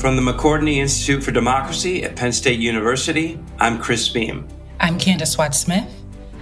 From the McCourtney Institute for Democracy at Penn State University, I'm Chris Beem. I'm Candis Watts Smith.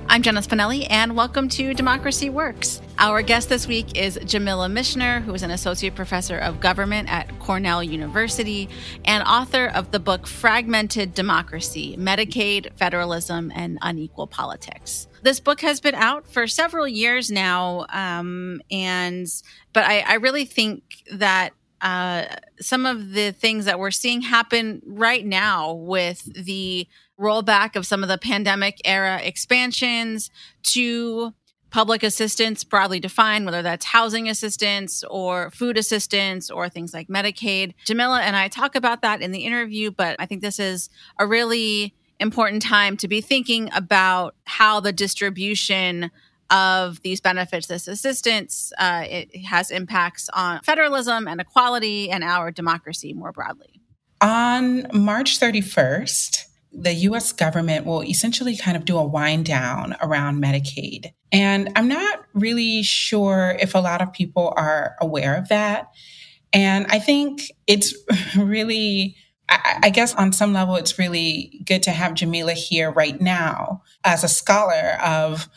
I'm Jenna Spinelli, and welcome to Democracy Works. Our guest this week is Jamila Michener, who is an associate professor of government at Cornell University and author of the book Fragmented Democracy Medicaid, Federalism, and Unequal Politics. This book has been out for several years now, um, and but I, I really think that uh, some of the things that we're seeing happen right now with the rollback of some of the pandemic era expansions to public assistance broadly defined whether that's housing assistance or food assistance or things like medicaid. Jamila and i talk about that in the interview but i think this is a really important time to be thinking about how the distribution of these benefits, this assistance, uh, it has impacts on federalism and equality and our democracy more broadly. On March 31st, the US government will essentially kind of do a wind down around Medicaid. And I'm not really sure if a lot of people are aware of that. And I think it's really, I, guess on some level, it's really good to have Jamila here right now as a scholar of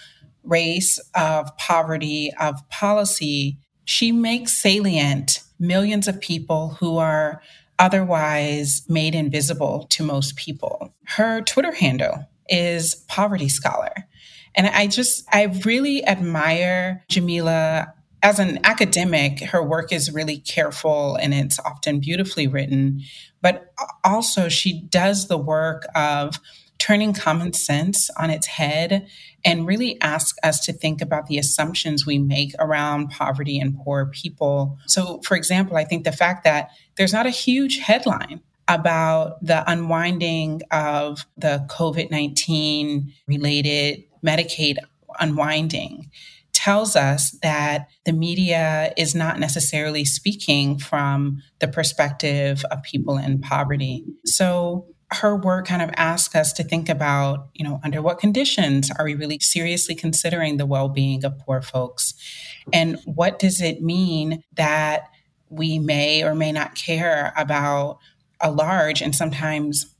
race, of poverty, of policy, she makes salient millions of people who are otherwise made invisible to most people. Her Twitter handle is Poverty Scholar. And I just, I really admire Jamila. As an academic, her work is really careful and it's often beautifully written, but also she does the work of turning common sense on its head and really ask us to think about the assumptions we make around poverty and poor people. So, for example, I think the fact that there's not a huge headline about the unwinding of the COVID 19 related Medicaid unwinding tells us that the media is not necessarily speaking from the perspective of people in poverty. So her work kind of asks us to think about, you know, under what conditions are we really seriously considering the well-being of poor folks? And what does it mean that we may or may not care about a large and sometimes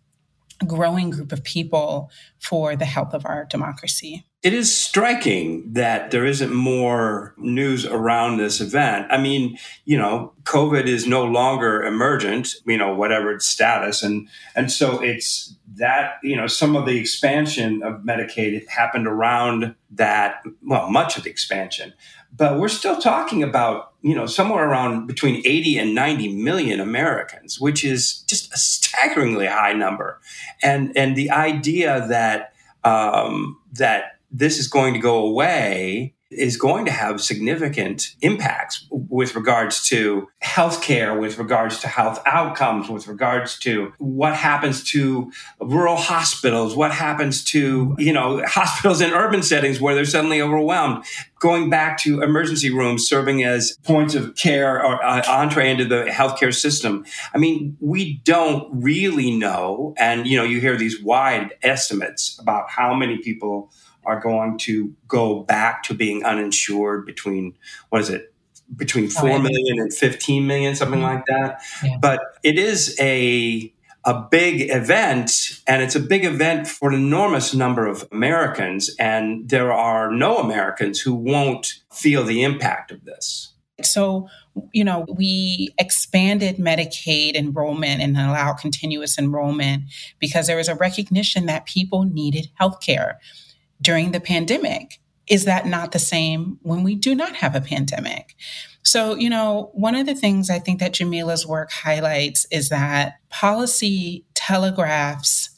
growing group of people for the health of our democracy? It is striking that there isn't more news around this event. I mean, you know, COVID is no longer emergent, you know, whatever its status. And, and so it's that, you know, some of the expansion of Medicaid happened around that, well, much of the expansion. But we're still talking about, you know, somewhere around between 80 and 90 million Americans, which is just a staggeringly high number. And, and the idea that, um, that this is going to go away is going to have significant impacts with regards to healthcare, with regards to health outcomes, with regards to what happens to rural hospitals, what happens to, you know, hospitals in urban settings where they're suddenly overwhelmed. Going back to emergency rooms serving as points of care or uh, entree into the healthcare system. I mean, we don't really know. And, you know, you hear these wide estimates about how many people are going to go back to being uninsured between what is it between 4 million and 15 million something mm-hmm. like that yeah. but it is a a big event and it's a big event for an enormous number of Americans and there are no Americans who won't feel the impact of this so you know, we expanded Medicaid enrollment and allowed continuous enrollment because there was a recognition that people needed health care during the pandemic. Is that not the same when we do not have a pandemic? So, you know, one of the things I think that Jamila's work highlights is that policy telegraphs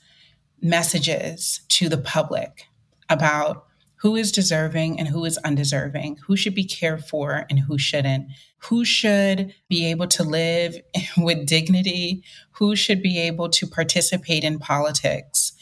messages to the public about who is deserving and who is undeserving, who should be cared for and who shouldn't, who should be able to live with dignity, who should be able to participate in politics.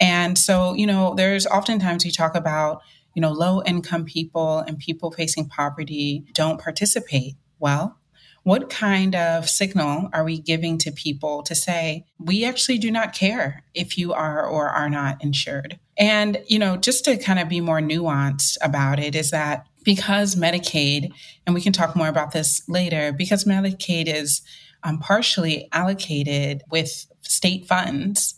And so, you know, there's oftentimes we talk about, you know, low income people and people facing poverty don't participate. Well, what kind of signal are we giving to people to say, we actually do not care if you are or are not insured? And, you know, just to kind of be more nuanced about it is that because Medicaid, and we can talk more about this later, because Medicaid is um, partially allocated with state funds,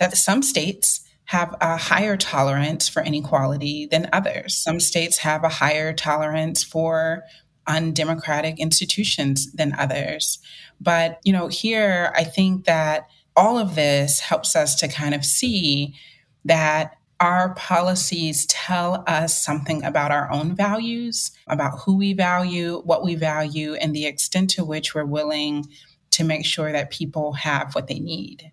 that some states have a higher tolerance for inequality than others. Some states have a higher tolerance for undemocratic institutions than others. But, you know, here I think that all of this helps us to kind of see that our policies tell us something about our own values, about who we value, what we value, and the extent to which we're willing to make sure that people have what they need.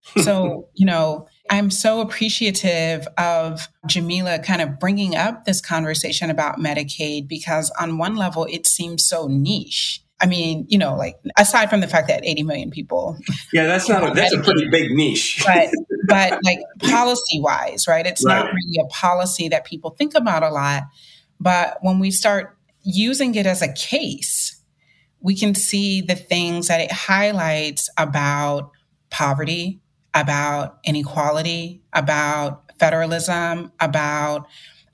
so, you know, I'm so appreciative of Jamila kind of bringing up this conversation about Medicaid because, on one level, it seems so niche. I mean, you know, like aside from the fact that 80 million people. Yeah, that's not a, that's a pretty big niche. but but like policy wise, right? It's right. not really a policy that people think about a lot. But when we start using it as a case, we can see the things that it highlights about poverty, about inequality, about federalism, about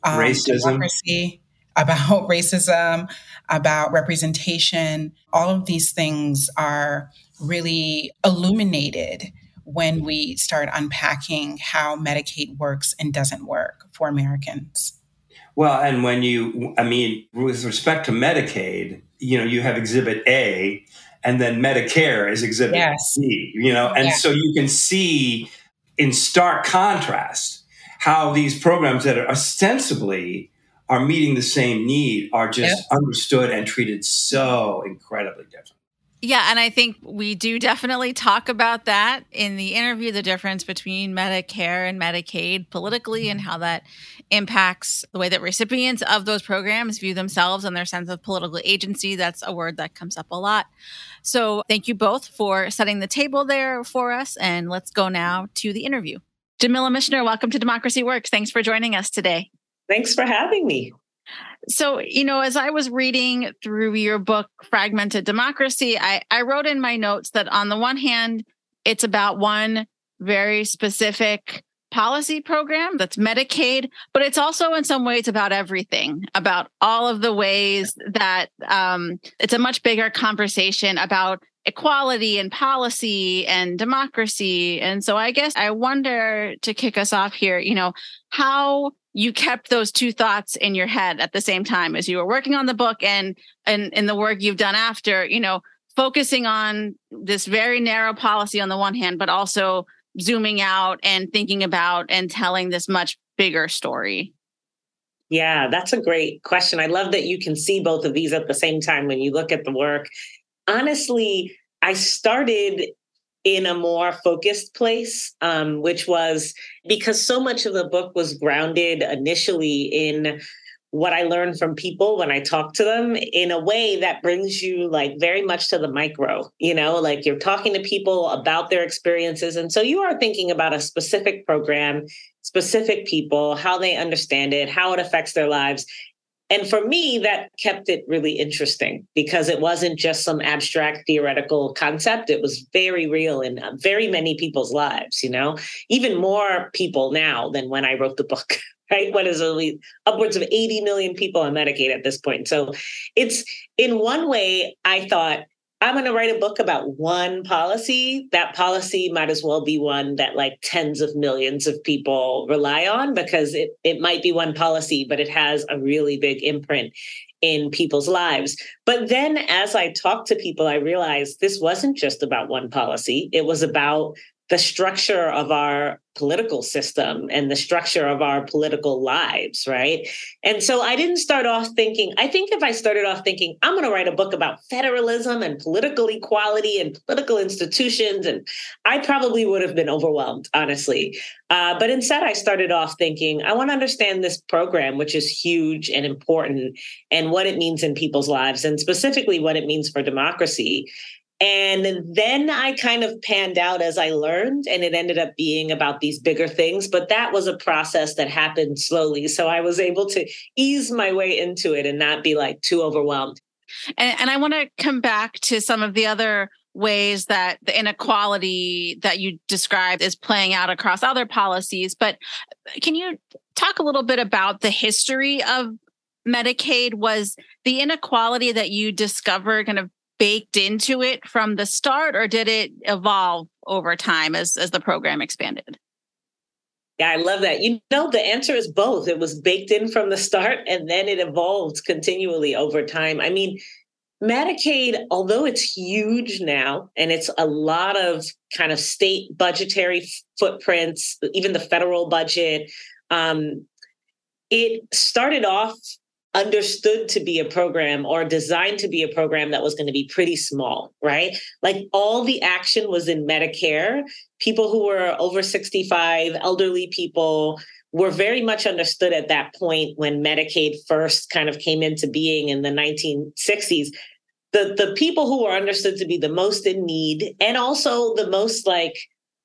um, racism. democracy, about racism, about representation. All of these things are really illuminated when we start unpacking how Medicaid works and doesn't work for Americans. Well, and when you, I mean, with respect to Medicaid, you know, you have Exhibit A, and then Medicare is Exhibit yes. C, you know, and so you can see in stark contrast how these programs that are ostensibly are meeting the same need are just yep. understood and treated so incredibly different. Yeah, and I think we do definitely talk about that in the interview the difference between Medicare and Medicaid politically and mm-hmm. how that impacts the way that recipients of those programs view themselves and their sense of political agency. That's a word that comes up a lot. So, thank you both for setting the table there for us. And let's go now to the interview. Jamila Michener, welcome to Democracy Works. Thanks for joining us today. Thanks for having me. So, you know, as I was reading through your book, Fragmented Democracy, I, I wrote in my notes that on the one hand, it's about one very specific policy program that's Medicaid, but it's also in some ways about everything, about all of the ways that um, it's a much bigger conversation about equality and policy and democracy. And so I guess I wonder to kick us off here, you know, how you kept those two thoughts in your head at the same time as you were working on the book and and in the work you've done after you know focusing on this very narrow policy on the one hand but also zooming out and thinking about and telling this much bigger story yeah that's a great question i love that you can see both of these at the same time when you look at the work honestly i started in a more focused place, um, which was because so much of the book was grounded initially in what I learned from people when I talk to them in a way that brings you like very much to the micro, you know, like you're talking to people about their experiences. And so you are thinking about a specific program, specific people, how they understand it, how it affects their lives. And for me, that kept it really interesting because it wasn't just some abstract theoretical concept. It was very real in uh, very many people's lives, you know, even more people now than when I wrote the book, right? What is upwards of 80 million people on Medicaid at this point. So it's in one way, I thought I'm going to write a book about one policy. That policy might as well be one that like tens of millions of people rely on because it, it might be one policy, but it has a really big imprint in people's lives. But then as I talked to people, I realized this wasn't just about one policy. It was about the structure of our political system and the structure of our political lives, right? And so I didn't start off thinking, I think if I started off thinking, I'm going to write a book about federalism and political equality and political institutions, and I probably would have been overwhelmed, honestly. Uh, but instead, I started off thinking, I want to understand this program, which is huge and important, and what it means in people's lives, and specifically what it means for democracy. And then I kind of panned out as I learned, and it ended up being about these bigger things. But that was a process that happened slowly. So I was able to ease my way into it and not be like too overwhelmed. And, and I want to come back to some of the other ways that the inequality that you described is playing out across other policies. But uh, can you talk a little bit about the history of Medicaid? Was the inequality that you discovered kind of baked into it from the start, or did it evolve over time as, as the program expanded? Yeah, I love that. You know, the answer is both. It was baked in from the start and then it evolved continually over time. I mean, Medicaid, although it's huge now and it's a lot of kind of state budgetary footprints, even the federal budget, um, it started off understood to be a program or designed to be a program that was going to be pretty small, right? Like all the action was in Medicare. People who were over 65, elderly people, were very much understood at that point when Medicaid first kind of came into being in the 1960s. The, the people who were understood to be the most in need and also the most like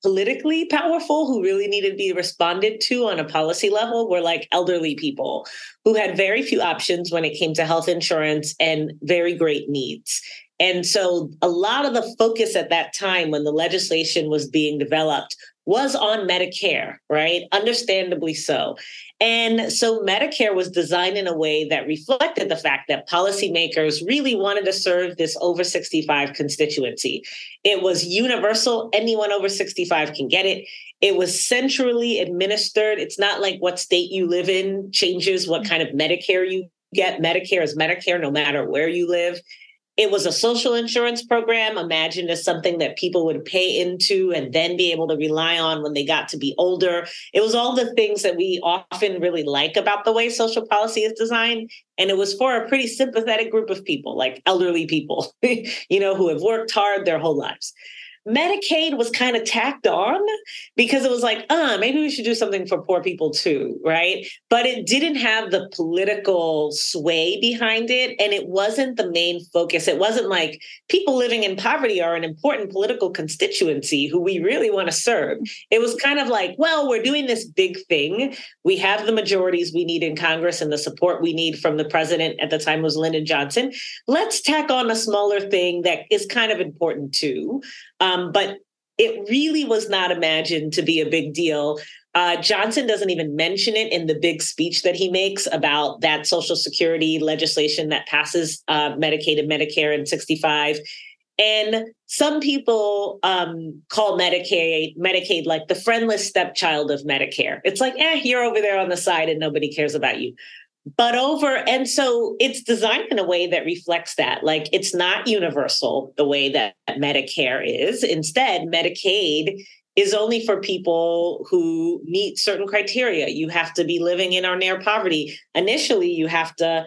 politically powerful who really needed to be responded to on a policy level were like elderly people who had very few options when it came to health insurance and very great needs. And so a lot of the focus at that time when the legislation was being developed was on Medicare, right? Understandably so. And so Medicare was designed in a way that reflected the fact that policymakers really wanted to serve this over 65 constituency. It was universal, anyone over 65 can get it. It was centrally administered. It's not like what state you live in changes what mm-hmm. kind of Medicare you get. Medicare is Medicare no matter where you live. It was a social insurance program imagined as something that people would pay into and then be able to rely on when they got to be older. It was all the things that we often really like about the way social policy is designed. And it was for a pretty sympathetic group of people, like elderly people, you know, who have worked hard their whole lives. Medicaid was kind of tacked on because it was like, uh, maybe we should do something for poor people too, right? But it didn't have the political sway behind it. And it wasn't the main focus. It wasn't like people living in poverty are an important political constituency who we really want to serve. It was kind of like, well, we're doing this big thing. We have the majorities we need in Congress and the support we need from the president at the time was Lyndon Johnson. Let's tack on a smaller thing that is kind of important too. Um, but it really was not imagined to be a big deal. Uh, Johnson doesn't even mention it in the big speech that he makes about that Social Security legislation that passes uh, Medicaid and Medicare in 65. And some people um, call Medicaid Medicaid like the friendless stepchild of Medicare. It's like, eh, you're over there on the side and nobody cares about you but over and so it's designed in a way that reflects that. Like it's not universal the way that medicare is. Instead medicaid is only for people who meet certain criteria. You have to be living in or near poverty. Initially you have to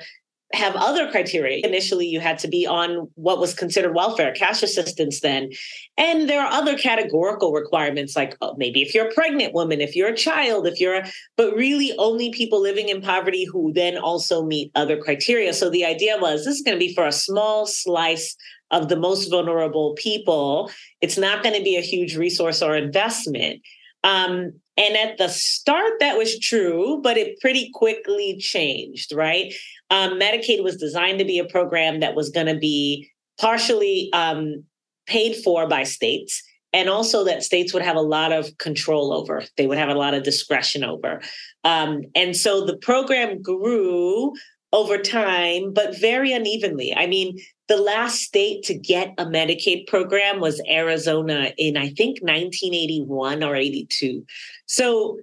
have other criteria. Initially, you had to be on what was considered welfare, cash assistance then. And there are other categorical requirements, like oh, maybe if you're a pregnant woman, if you're a child, if you're, a, but really only people living in poverty who then also meet other criteria. So the idea was this is going to be for a small slice of the most vulnerable people. It's not going to be a huge resource or investment. Um, and at the start, that was true, but it pretty quickly changed, right? Um, Medicaid was designed to be a program that was going to be partially um, paid for by states and also that states would have a lot of control over. They would have a lot of discretion over. Um, and so the program grew over time but very unevenly. I mean the last state to get a medicaid program was arizona in i think 1981 or 82 so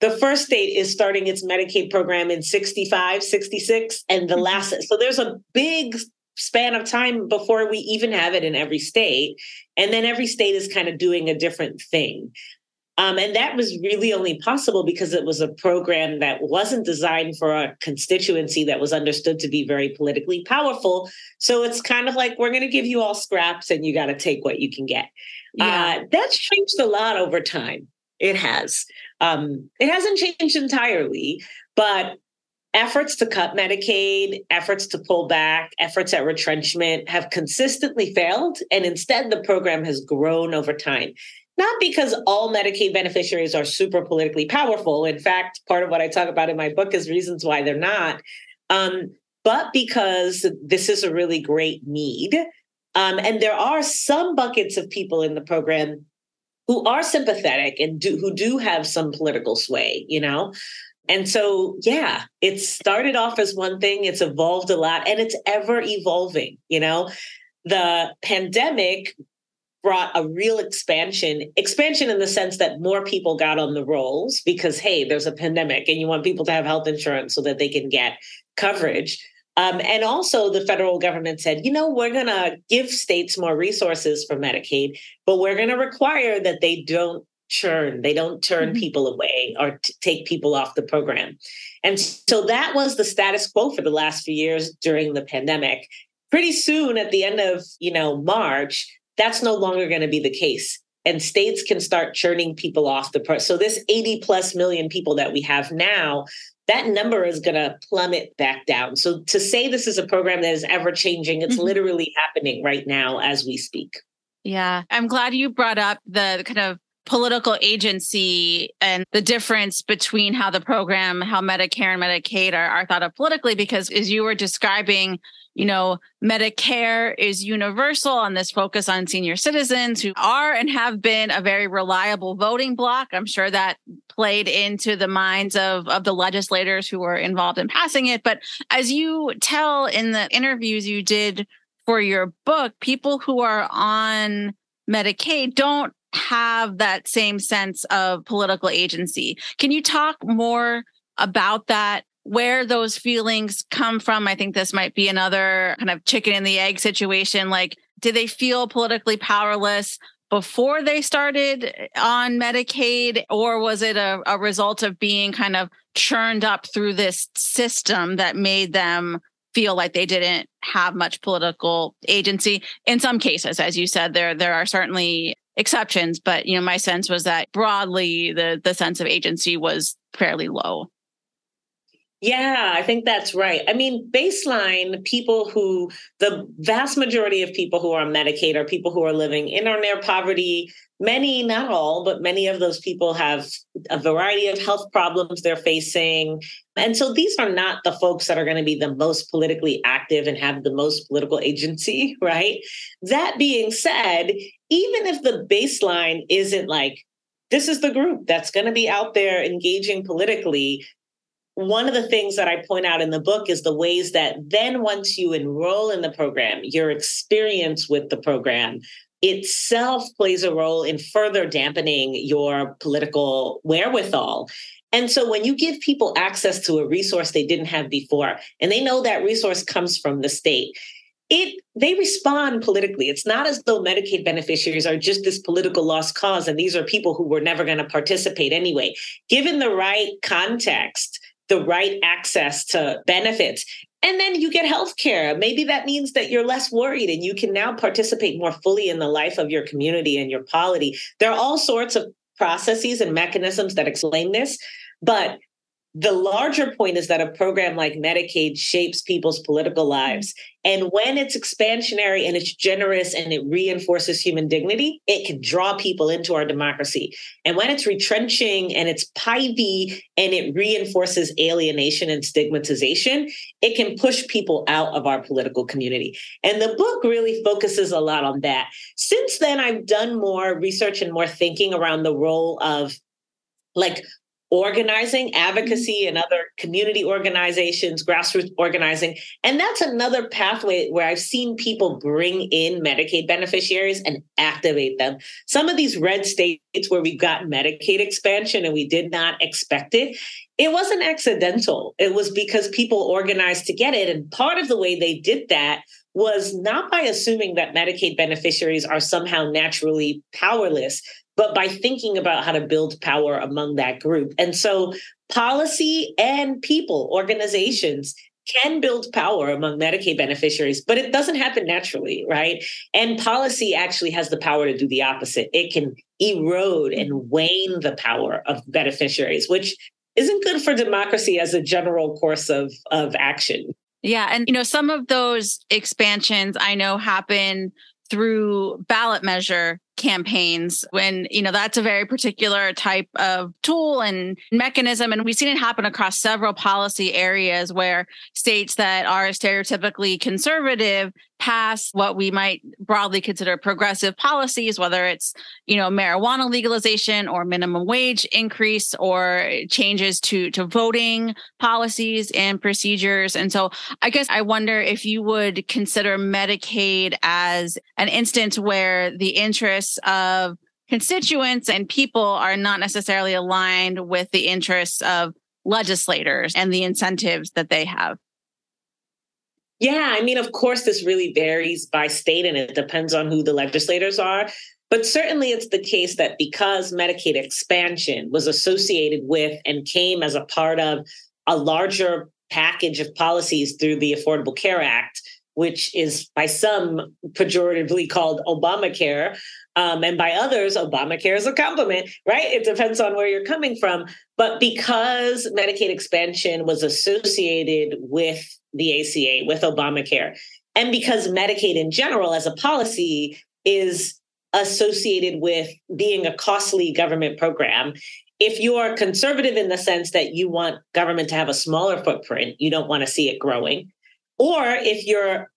the first state is starting its Medicaid program in 65, 66, and the mm-hmm. last. So there's a big span of time before we even have it in every state. And then every state is kind of doing a different thing. Um, and that was really only possible because it was a program that wasn't designed for a constituency that was understood to be very politically powerful. So it's kind of like we're going to give you all scraps and you got to take what you can get. Yeah. Uh, that's changed a lot over time. It has. Um, it hasn't changed entirely, but efforts to cut Medicaid, efforts to pull back, efforts at retrenchment have consistently failed. And instead, the program has grown over time. Not because all Medicaid beneficiaries are super politically powerful. In fact, part of what I talk about in my book is reasons why they're not. Um, but because this is a really great need. Um, and there are some buckets of people in the program who are sympathetic and do, who do have some political sway, you know? And so, yeah, it started off as one thing, it's evolved a lot and it's ever evolving, you know? the pandemic brought a real expansion expansion in the sense that more people got on the rolls because hey there's a pandemic and you want people to have health insurance so that they can get coverage um, and also the federal government said you know we're going to give states more resources for medicaid but we're going to require that they don't churn they don't turn mm-hmm. people away or t- take people off the program and so that was the status quo for the last few years during the pandemic pretty soon at the end of you know march that's no longer going to be the case. And states can start churning people off the pro. So this 80 plus million people that we have now, that number is going to plummet back down. So to say this is a program that is ever changing, it's mm-hmm. literally happening right now as we speak. Yeah, I'm glad you brought up the kind of political agency and the difference between how the program, how Medicare and Medicaid are, are thought of politically, because as you were describing, you know, Medicare is universal on this focus on senior citizens who are and have been a very reliable voting bloc. I'm sure that played into the minds of, of the legislators who were involved in passing it. But as you tell in the interviews you did for your book, people who are on Medicaid don't have that same sense of political agency. Can you talk more about that? Where those feelings come from? I think this might be another kind of chicken and the egg situation. Like, do they feel politically powerless before they started on Medicaid, or was it a, a result of being kind of churned up through this system that made them feel like they didn't have much political agency in some cases as you said there there are certainly exceptions, but you know, my sense was that broadly the the sense of agency was fairly low. Yeah, I think that's right. I mean, baseline people who, the vast majority of people who are on Medicaid are people who are living in or near poverty. Many, not all, but many of those people have a variety of health problems they're facing. And so these are not the folks that are going to be the most politically active and have the most political agency, right? That being said, even if the baseline isn't like, this is the group that's going to be out there engaging politically, one of the things that I point out in the book is the ways that then once you enroll in the program, your experience with the program itself plays a role in further dampening your political wherewithal. And so when you give people access to a resource they didn't have before, and they know that resource comes from the state, it they respond politically. It's not as though Medicaid beneficiaries are just this political lost cause and these are people who were never going to participate anyway. Given the right context, the right access to benefits. And then you get health care. Maybe that means that you're less worried and you can now participate more fully in the life of your community and your polity. There are all sorts of processes and mechanisms that explain this. But the larger point is that a program like Medicaid shapes people's political lives. And when it's expansionary and it's generous and it reinforces human dignity, it can draw people into our democracy. And when it's retrenching and it's pivy and it reinforces alienation and stigmatization, it can push people out of our political community. And the book really focuses a lot on that. Since then, I've done more research and more thinking around the role of like organizing, advocacy, mm-hmm. and other community organizations, grassroots organizing. And that's another pathway where I've seen people bring in Medicaid beneficiaries and activate them. Some of these red states where we've got Medicaid expansion and we did not expect it, it wasn't accidental. It was because people organized to get it. And part of the way they did that was not by assuming that Medicaid beneficiaries are somehow naturally powerless, but by thinking about how to build power among that group. And so policy and people, organizations can build power among Medicaid beneficiaries, but it doesn't happen naturally, right? And policy actually has the power to do the opposite. It can erode and wane the power of beneficiaries, which isn't good for democracy as a general course of, of action. Yeah. And, you know, some of those expansions I know happen through ballot measure campaigns when you know that's a very particular type of tool and mechanism. And we've seen it happen across several policy areas where states that are stereotypically conservative pass what we might broadly consider progressive policies, whether it's, you know, marijuana legalization or minimum wage increase or changes to, to voting policies and procedures. And so I guess I wonder if you would consider Medicaid as an instance where the interests of constituents and people are not necessarily aligned with the interests of legislators and the incentives that they have. Yeah, I mean, of course, this really varies by state and it depends on who the legislators are. But certainly it's the case that because Medicaid expansion was associated with and came as a part of a larger package of policies through the Affordable Care Act, which is by some pejoratively called Obamacare, um, and by others, Obamacare is a compliment, right? It depends on where you're coming from. But because Medicaid expansion was associated with the ACA, with Obamacare, and because Medicaid in general as a policy is associated with being a costly government program, if you are conservative in the sense that you want government to have a smaller footprint, you don't want to see it growing, or if you're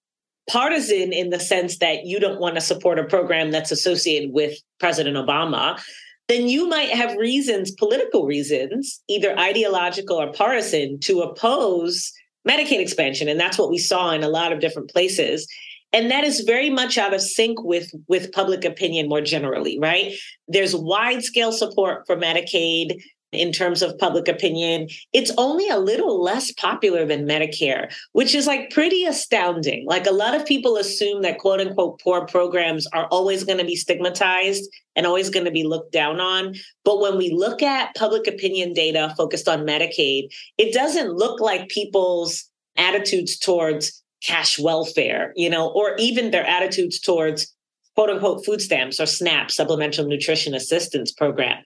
partisan in the sense that you don't want to support a program that's associated with President Obama, then you might have reasons, political reasons, either ideological or partisan, to oppose Medicaid expansion. And that's what we saw in a lot of different places. And that is very much out of sync with, with public opinion more generally, right? There's wide scale support for Medicaid in terms of public opinion. It's only a little less popular than Medicare, which is like pretty astounding. Like a lot of people assume that quote unquote poor programs are always going to be stigmatized and always going to be looked down on. But when we look at public opinion data focused on Medicaid, it doesn't look like people's attitudes towards cash welfare, you know, or even their attitudes towards quote unquote food stamps or SNAP, supplemental nutrition assistance program.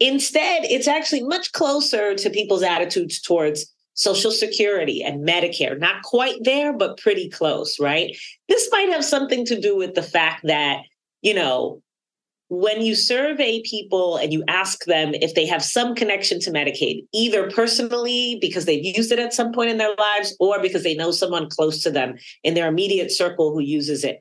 Instead, it's actually much closer to people's attitudes towards Social Security and Medicare. Not quite there, but pretty close, right? This might have something to do with the fact that, you know, when you survey people and you ask them if they have some connection to Medicaid, either personally because they've used it at some point in their lives or because they know someone close to them in their immediate circle who uses it,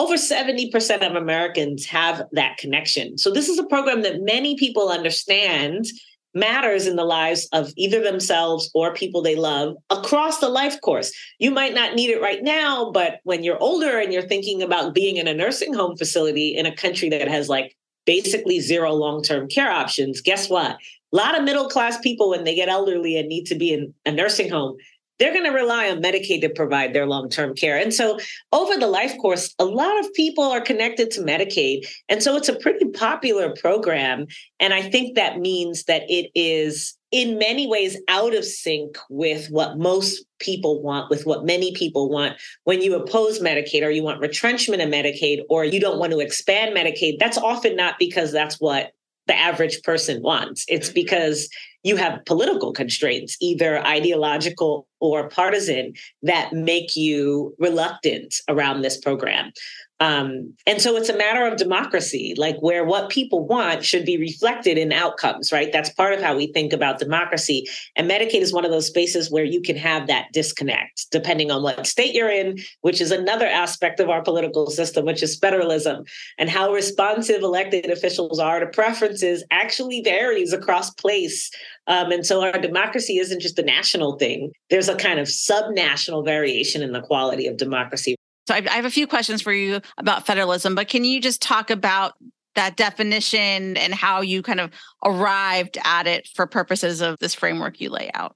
over 70% of Americans have that connection. So, this is a program that many people understand matters in the lives of either themselves or people they love across the life course. You might not need it right now, but when you're older and you're thinking about being in a nursing home facility in a country that has like basically zero long term care options, guess what? A lot of middle class people, when they get elderly and need to be in a nursing home, they're going to rely on Medicaid to provide their long term care. And so, over the life course, a lot of people are connected to Medicaid. And so, it's a pretty popular program. And I think that means that it is in many ways out of sync with what most people want, with what many people want. When you oppose Medicaid or you want retrenchment of Medicaid or you don't want to expand Medicaid, that's often not because that's what the average person wants. It's mm-hmm. because you have political constraints, either ideological or partisan, that make you reluctant around this program. Um, and so it's a matter of democracy, like where what people want should be reflected in outcomes, right? That's part of how we think about democracy. And Medicaid is one of those spaces where you can have that disconnect depending on what state you're in, which is another aspect of our political system, which is federalism. And how responsive elected officials are to preferences actually varies across place. Um, and so our democracy isn't just a national thing, there's a kind of sub-national variation in the quality of democracy so I have a few questions for you about federalism, but can you just talk about that definition and how you kind of arrived at it for purposes of this framework you lay out?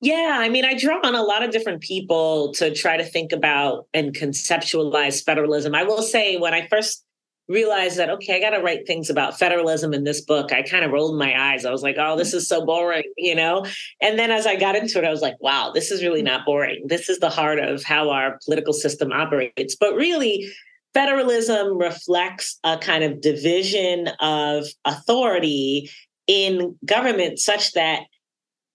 Yeah, I mean, I draw on a lot of different people to try to think about and conceptualize federalism. I will say, when I first realized that okay i got to write things about federalism in this book. I kind of rolled my eyes. I was like oh this is so boring you know? And then as i got into it i was like wow this is really not boring. This is the heart of how our political system operates. But really federalism reflects a kind of division of authority in government such that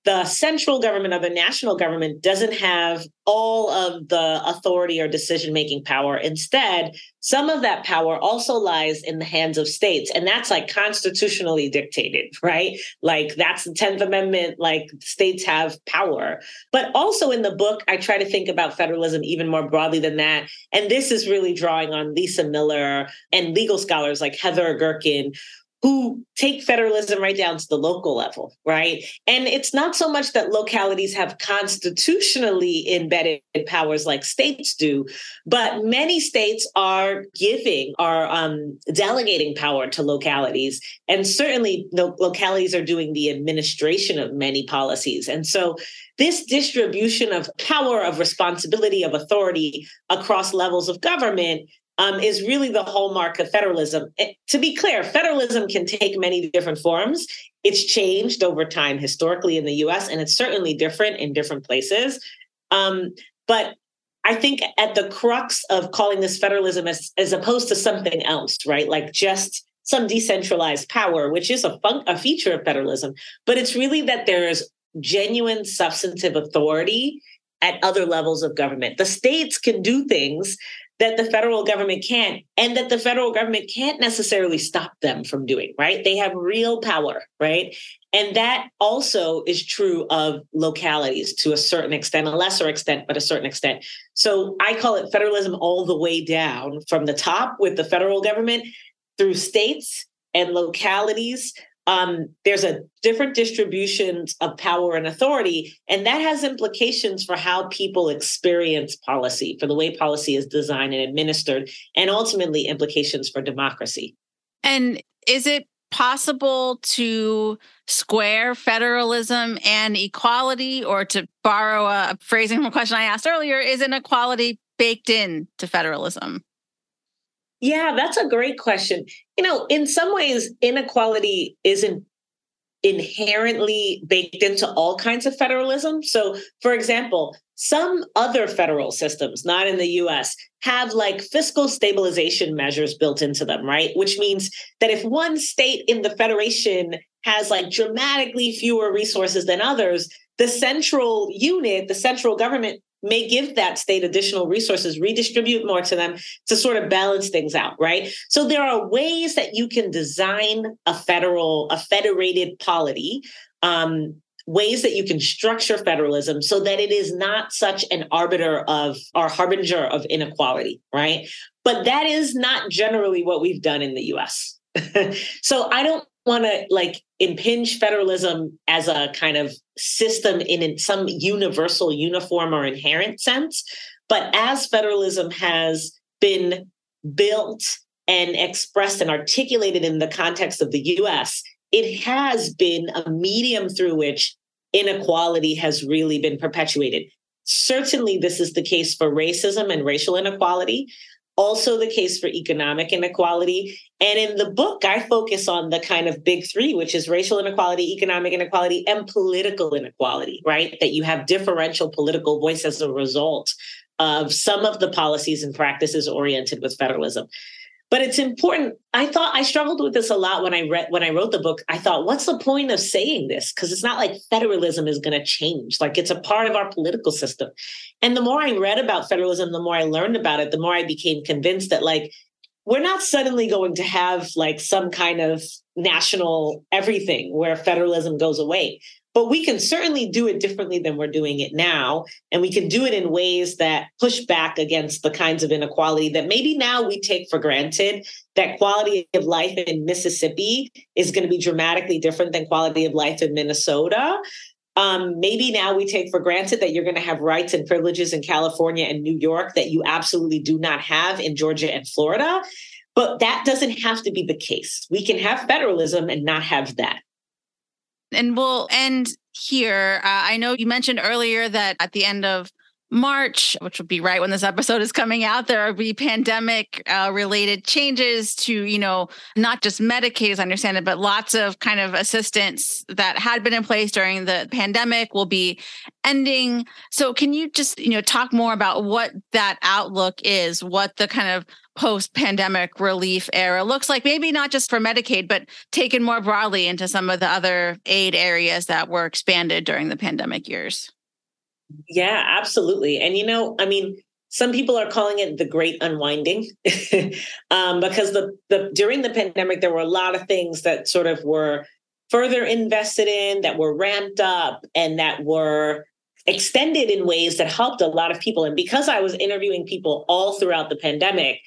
the central government or the national government doesn't have all of the authority or decision making power. Instead, some of that power also lies in the hands of states. And that's like constitutionally dictated, right? Like that's the 10th Amendment, like states have power. But also in the book, I try to think about federalism even more broadly than that. And this is really drawing on Lisa Miller and legal scholars like Heather Gerken, who take federalism right down to the local level, right? And it's not so much that localities have constitutionally embedded powers like states do, but many states are giving, are um, delegating power to localities. And certainly, the localities are doing the administration of many policies. And so, this distribution of power, of responsibility, of authority across levels of government um, is really the hallmark of federalism. It, to be clear, federalism can take many different forms. It's changed over time historically in the US, and it's certainly different in different places. Um, but I think at the crux of calling this federalism as, as opposed to something else, right? Like just some decentralized power, which is a, fun- a feature of federalism, but it's really that there is genuine substantive authority at other levels of government. The states can do things that the federal government can't and that the federal government can't necessarily stop them from doing right? They have real power right? And that also is true of localities to a certain extent a lesser extent but a certain extent. So i call it federalism all the way down from the top with the federal government through states and localities um, there's a different distributions of power and authority, and that has implications for how people experience policy, for the way policy is designed and administered, and ultimately implications for democracy. And is it possible to square federalism and equality, or to borrow a phrasing from a question I asked earlier, is inequality baked in to federalism? Yeah, that's a great question. You know, in some ways, inequality isn't inherently baked into all kinds of federalism. So, for example, some other federal systems, not in the US, have like fiscal stabilization measures built into them, right? Which means that if one state in the federation has like dramatically fewer resources than others, the central unit, the central government may give that state additional resources, redistribute more to them to sort of balance things out, right? So there are ways that you can design a federal, a federated polity, um, ways that you can structure federalism so that it is not such an arbiter of or harbinger of inequality, right? But that is not generally what we've done in the US. so I don't want to like impinge federalism as a kind of system in some universal, uniform, or inherent sense. But as federalism has been built and expressed and articulated in the context of the US, it has been a medium through which inequality has really been perpetuated. Certainly, this is the case for racism and racial inequality also the case for economic inequality. And in the book, I focus on the kind of big three, which is racial inequality, economic inequality, and political inequality, right? That you have differential political voice as a result of some of the policies and practices oriented with federalism. But it's important. I thought I struggled with this a lot when I read when I wrote the book. I thought, what's the point of saying this? Because it's not like federalism is going to change. Like it's a part of our political system. And the more I read about federalism, the more I learned about it, the more I became convinced that like we're not suddenly going to have like some kind of national everything where federalism goes away but we can certainly do it differently than we're doing it now. And we can do it in ways that push back against the kinds of inequality that maybe now we take for granted. That quality of life in Mississippi is going to be dramatically different than quality of life in Minnesota. Um, maybe now we take for granted that you're going to have rights and privileges in California and New York that you absolutely do not have in Georgia and Florida. But that doesn't have to be the case. We can have federalism and not have that. And we'll end here. Uh, I know you mentioned earlier that at the end of March, which would be right when this episode is coming out, there will be pandemic uh, related changes to, you know, not just Medicaid, as I understand it, but lots of kind of assistance that had been in place during the pandemic will be ending. So, can you just, you know, talk more about what that outlook is, what the kind of post pandemic relief era looks like, maybe not just for Medicaid, but taken more broadly into some of the other aid areas that were expanded during the pandemic years? Yeah, absolutely. And you know, I mean, some people are calling it the great unwinding um, because the, the during the pandemic there were a lot of things that sort of were further invested in that were ramped up and that were extended in ways that helped a lot of people and because i was interviewing people all throughout the pandemic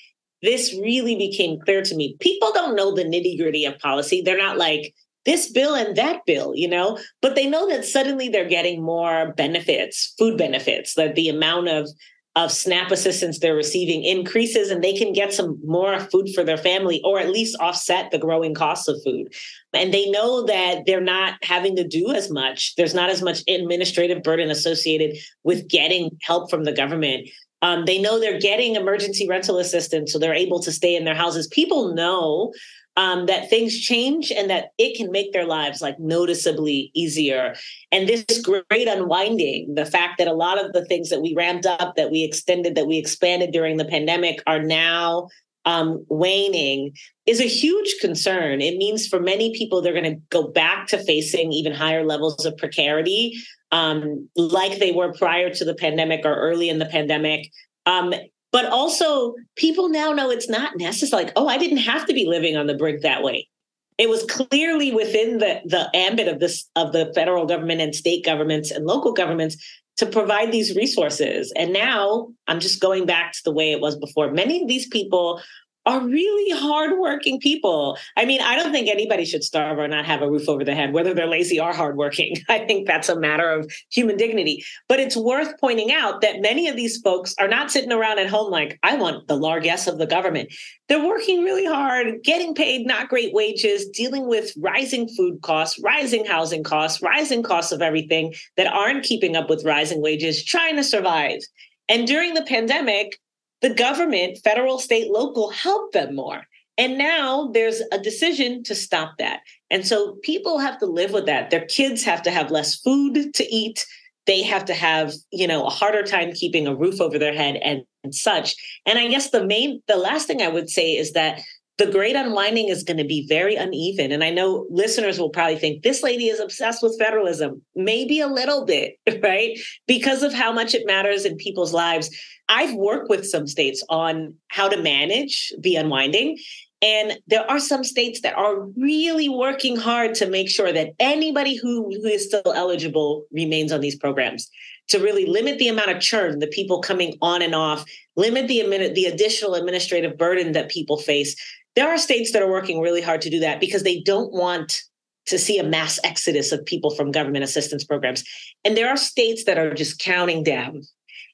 this really became clear to me people don't know the nitty gritty of policy they're not like this bill and that bill, you know, but they know that suddenly they're getting more benefits, food benefits, that the amount of of SNAP assistance they're receiving increases and they can get some more food for their family or at least offset the growing costs of food. And they know that they're not having to do as much. There's not as much administrative burden associated with getting help from the government. Um, they know they're getting emergency rental assistance, so they're able to stay in their houses. People know um, that things change and that it can make their lives like noticeably easier. And this great unwinding, the fact that a lot of the things that we ramped up, that we extended, that we expanded during the pandemic are now um, waning is a huge concern. It means for many people, they're going to go back to facing even higher levels of precarity, um, like they were prior to the pandemic or early in the pandemic. Um, but also, people now know it's not necessary. Like, oh, I didn't have to be living on the brink that way. It was clearly within the, the ambit of this of the federal government and state governments and local governments to provide these resources. And now I'm just going back to the way it was before. Many of these people are really hardworking people. I mean, I don't think anybody should starve or not have a roof over their head, whether they're lazy or hardworking. I think that's a matter of human dignity. But it's worth pointing out that many of these folks are not sitting around at home like, I want the largesse of the government. They're working really hard, getting paid not great wages, dealing with rising food costs, rising housing costs, rising costs of everything that aren't keeping up with rising wages, trying to survive. And during the pandemic, the government, federal, state, local, help them more. And now there's a decision to stop that. And so people have to live with that. Their kids have to have less food to eat. They have to have, you know, a harder time keeping a roof over their head and, and such. And I guess the main, the last thing I would say is that the great unwinding is going to be very uneven. And I know listeners will probably think this lady is obsessed with federalism. Maybe a little bit, right? Because of how much it matters in people's lives. I've worked with some states on how to manage the unwinding. And there are some states that are really working hard to make sure that anybody who, who is still eligible remains on these programs to really limit the amount of churn, the people coming on and off, limit the, the additional administrative burden that people face. There are states that are working really hard to do that because they don't want to see a mass exodus of people from government assistance programs. And there are states that are just counting down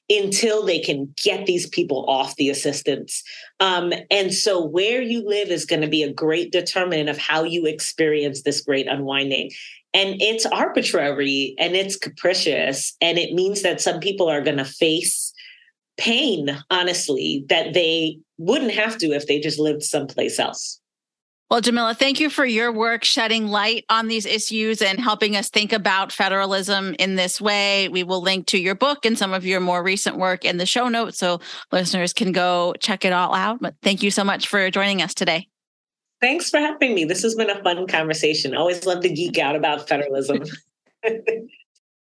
until they can get these people off the assistance. Um, and so, where you live is going to be a great determinant of how you experience this great unwinding. And it's arbitrary and it's capricious. And it means that some people are going to face pain, honestly, that they wouldn't have to if they just lived someplace else. Well, Jamila, thank you for your work shedding light on these issues and helping us think about federalism in this way. We will link to your book and some of your more recent work in the show notes so listeners can go check it all out. But thank you so much for joining us today. Thanks for having me. This has been a fun conversation. Always love to geek out about federalism.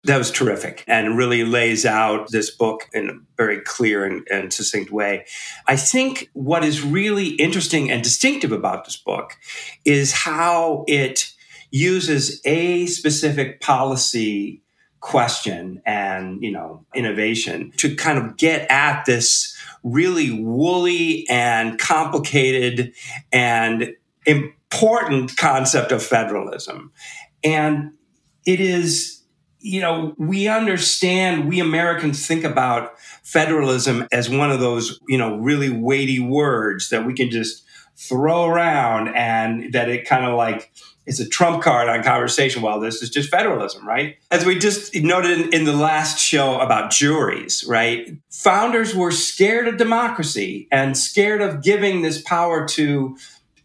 That was terrific and really lays out this book in a very clear and, and, succinct way. I think what is really interesting and distinctive about this book is how it uses a specific policy question and you know innovation to kind of get at this really woolly and complicated and important concept of federalism and it is you know, we understand, we Americans think about federalism as one of those, you know, really weighty words that we can just throw around and that it kind of like is a trump card on conversation. Well, this is just federalism, right? As we just noted in, in the last show about juries, right? Founders were scared of democracy and scared of giving this power to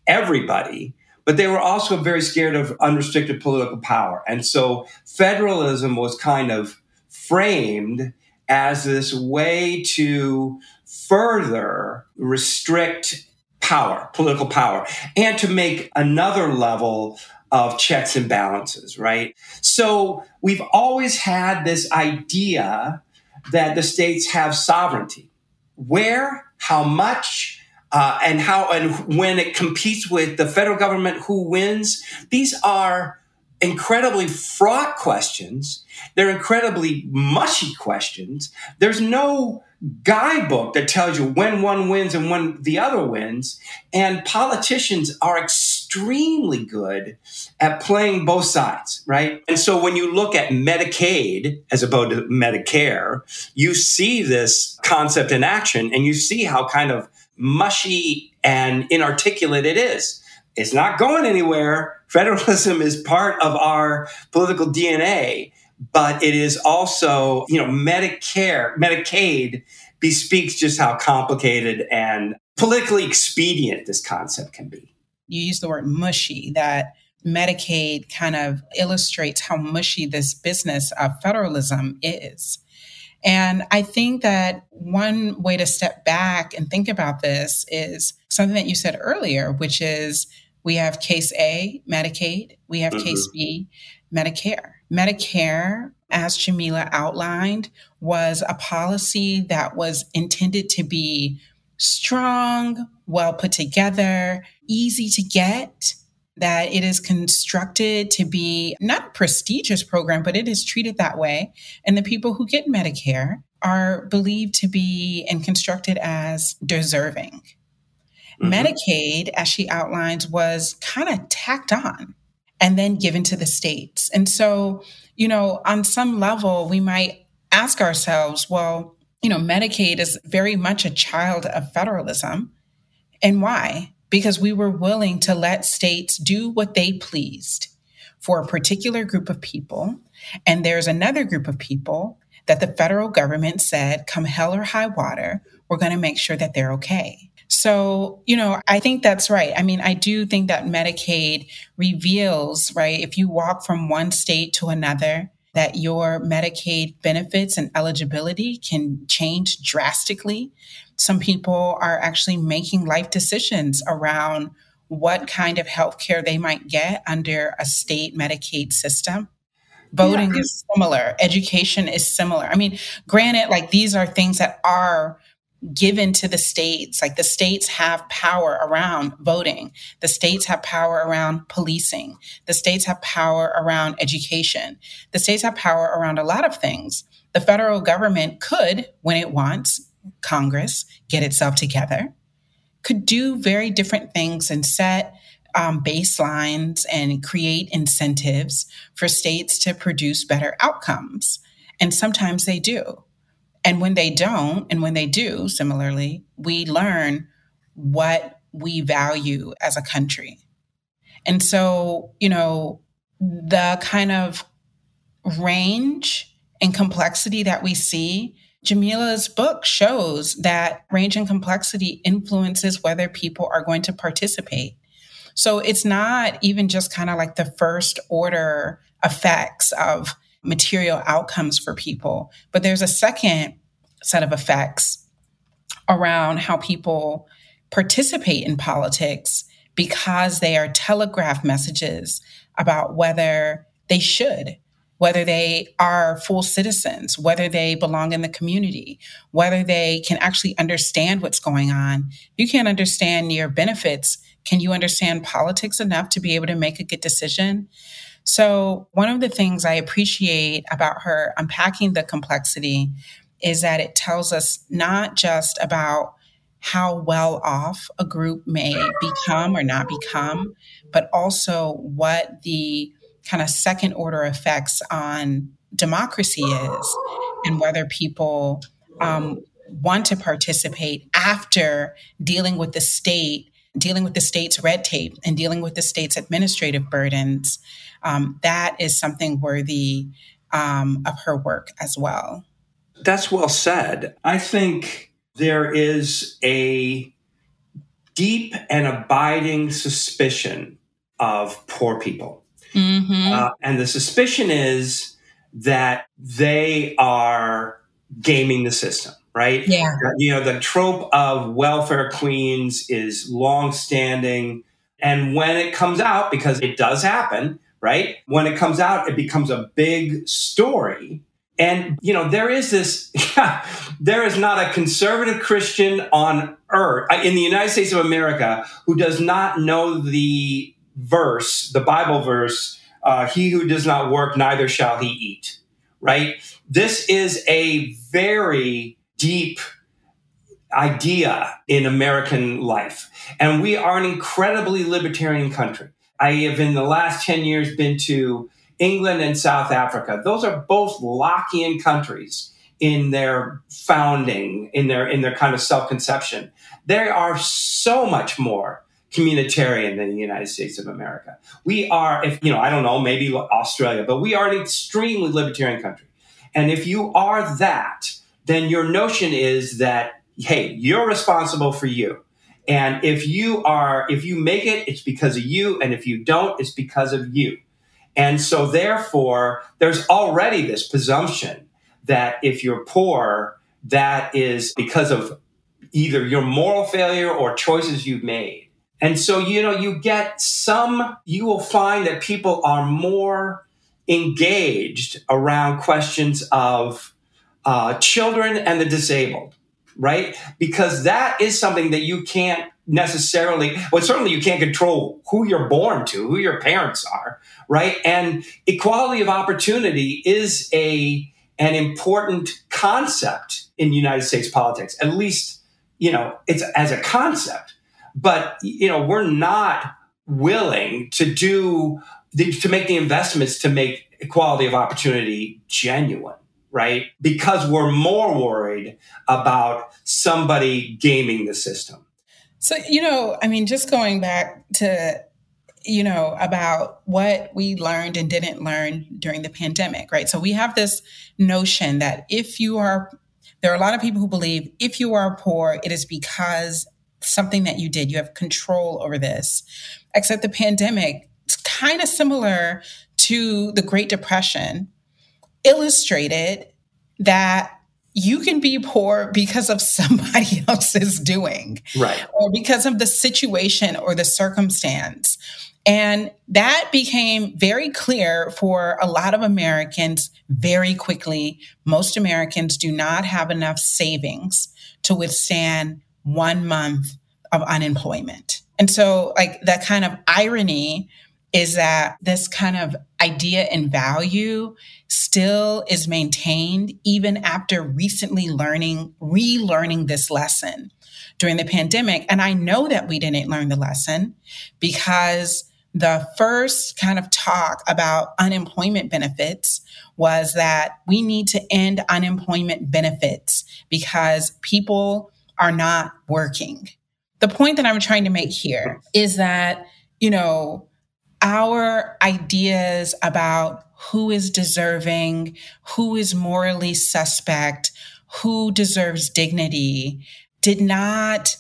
everybody but they were also very scared of unrestricted political power. And so federalism was kind of framed as this way to further restrict power, political power, and to make another level of checks and balances, right? So we've always had this idea that the states have sovereignty. Where, how much, uh, and how and when it competes with the federal government, who wins? These are incredibly fraught questions. They're incredibly mushy questions. There's no guidebook that tells you when one wins and when the other wins. And politicians are extremely good at playing both sides, right? And so when you look at Medicaid as opposed to Medicare, you see this concept in action and you see how kind of mushy and inarticulate it is. It's not going anywhere. Federalism is part of our political DNA, but it is also, you know, Medicare, Medicaid bespeaks just how complicated and politically expedient this concept can be. You use the word mushy, that Medicaid kind of illustrates how mushy this business of federalism is. And I think that one way to step back and think about this is something that you said earlier, which is we have case A, Medicaid, we have mm-hmm. case B, Medicare. Medicare, as Jamila outlined, was a policy that was intended to be strong, well put together, easy to get, that it is constructed to be not a prestigious program, but it is treated that way. And the people who get Medicare are believed to be and constructed as deserving. Mm-hmm. Medicaid, as she outlines, was kind of tacked on and then given to the states. And so, you know, on some level, we might ask ourselves, well, you know, Medicaid is very much a child of federalism. And why? Because we were willing to let states do what they pleased for a particular group of people. And there's another group of people that the federal government said, come hell or high water, we're going to make sure that they're okay. So, you know, I think that's right. I mean, I do think that Medicaid reveals, right, if you walk from one state to another, that your Medicaid benefits and eligibility can change drastically some people are actually making life decisions around what kind of health care they might get under a state Medicaid system. Voting yeah. is similar, education is similar. I mean, granted, like these are things that are given to the states. Like the states have power around voting, the states have power around policing, the states have power around education, the states have power around a lot of things. The federal government could, when it wants, Congress get itself together, could do very different things and set um, baselines and create incentives for states to produce better outcomes. And sometimes they do. And when they don't, and when they do, similarly, we learn what we value as a country. And so, you know, the kind of range and complexity that we see Jamila's book shows that range and complexity influences whether people are going to participate. So it's not even just kind of like the first order effects of material outcomes for people, but there's a second set of effects around how people participate in politics because they are telegraph messages about whether they should whether they are full citizens, whether they belong in the community, whether they can actually understand what's going on. You can't understand your benefits. Can you understand politics enough to be able to make a good decision? So, one of the things I appreciate about her unpacking the complexity is that it tells us not just about how well off a group may become or not become, but also what the kind of second order effects on democracy is and whether people um, want to participate after dealing with the state dealing with the state's red tape and dealing with the state's administrative burdens, um, that is something worthy um, of her work as well. That's well said. I think there is a deep and abiding suspicion of poor people. Mm-hmm. Uh, and the suspicion is that they are gaming the system, right? Yeah. You know, the trope of welfare queens is long standing. And when it comes out, because it does happen, right? When it comes out, it becomes a big story. And, you know, there is this, there is not a conservative Christian on earth, uh, in the United States of America, who does not know the verse, the Bible verse, uh, he who does not work, neither shall he eat, right? This is a very deep idea in American life. And we are an incredibly libertarian country. I have in the last 10 years been to England and South Africa. Those are both Lockean countries in their founding, in their in their kind of self-conception. They are so much more communitarian than the United States of America. We are, if you know, I don't know, maybe Australia, but we are an extremely libertarian country. And if you are that, then your notion is that, hey, you're responsible for you. And if you are, if you make it, it's because of you. And if you don't, it's because of you. And so therefore, there's already this presumption that if you're poor, that is because of either your moral failure or choices you've made. And so, you know, you get some, you will find that people are more engaged around questions of uh, children and the disabled, right? Because that is something that you can't necessarily, well, certainly you can't control who you're born to, who your parents are, right? And equality of opportunity is a, an important concept in United States politics, at least, you know, it's as a concept but you know we're not willing to do to make the investments to make equality of opportunity genuine right because we're more worried about somebody gaming the system so you know i mean just going back to you know about what we learned and didn't learn during the pandemic right so we have this notion that if you are there are a lot of people who believe if you are poor it is because something that you did. You have control over this. Except the pandemic, it's kind of similar to the Great Depression, illustrated that you can be poor because of somebody else's doing. Right. Or because of the situation or the circumstance. And that became very clear for a lot of Americans very quickly. Most Americans do not have enough savings to withstand one month of unemployment. And so, like, that kind of irony is that this kind of idea and value still is maintained even after recently learning, relearning this lesson during the pandemic. And I know that we didn't learn the lesson because the first kind of talk about unemployment benefits was that we need to end unemployment benefits because people are not working. The point that I'm trying to make here is that, you know, our ideas about who is deserving, who is morally suspect, who deserves dignity did not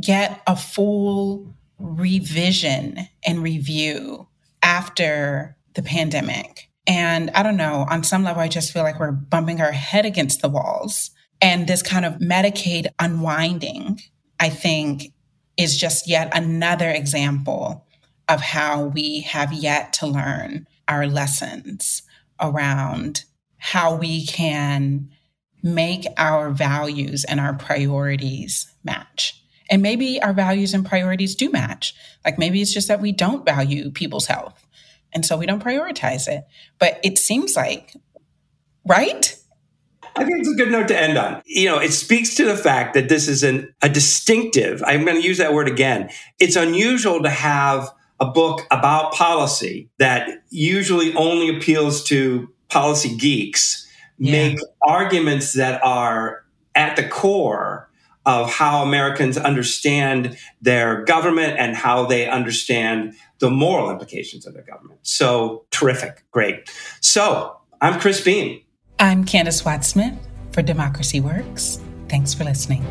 get a full revision and review after the pandemic. And I don't know, on some level, I just feel like we're bumping our head against the walls and this kind of Medicaid unwinding, I think, is just yet another example of how we have yet to learn our lessons around how we can make our values and our priorities match. And maybe our values and priorities do match. Like maybe it's just that we don't value people's health. And so we don't prioritize it. But it seems like, right? I think it's a good note to end on. You know, it speaks to the fact that this is an, a distinctive, I'm going to use that word again. It's unusual to have a book about policy that usually only appeals to policy geeks yeah. make arguments that are at the core of how Americans understand their government and how they understand the moral implications of their government. So terrific. Great. So I'm Chris Beem. I'm Candis Watts Smith for Democracy Works. Thanks for listening.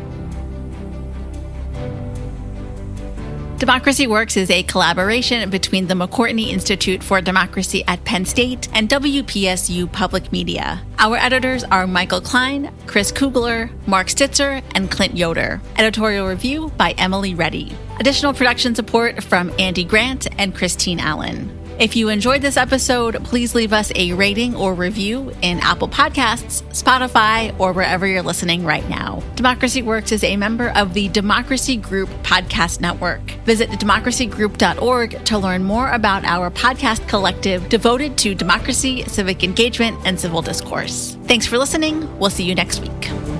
Democracy Works is a collaboration between the McCourtney Institute for Democracy at Penn State and WPSU Public Media. Our editors are Michael Klein, Chris Kugler, Mark Stitzer, and Clint Yoder. Editorial review by Emily Reddy. Additional production support from Andy Grant and Christine Allen. If you enjoyed this episode, please leave us a rating or review in Apple Podcasts, Spotify, or wherever you're listening right now. Democracy Works is a member of the Democracy Group Podcast Network. Visit democracygroup.org to learn more about our podcast collective devoted to democracy, civic engagement, and civil discourse. Thanks for listening. We'll see you next week.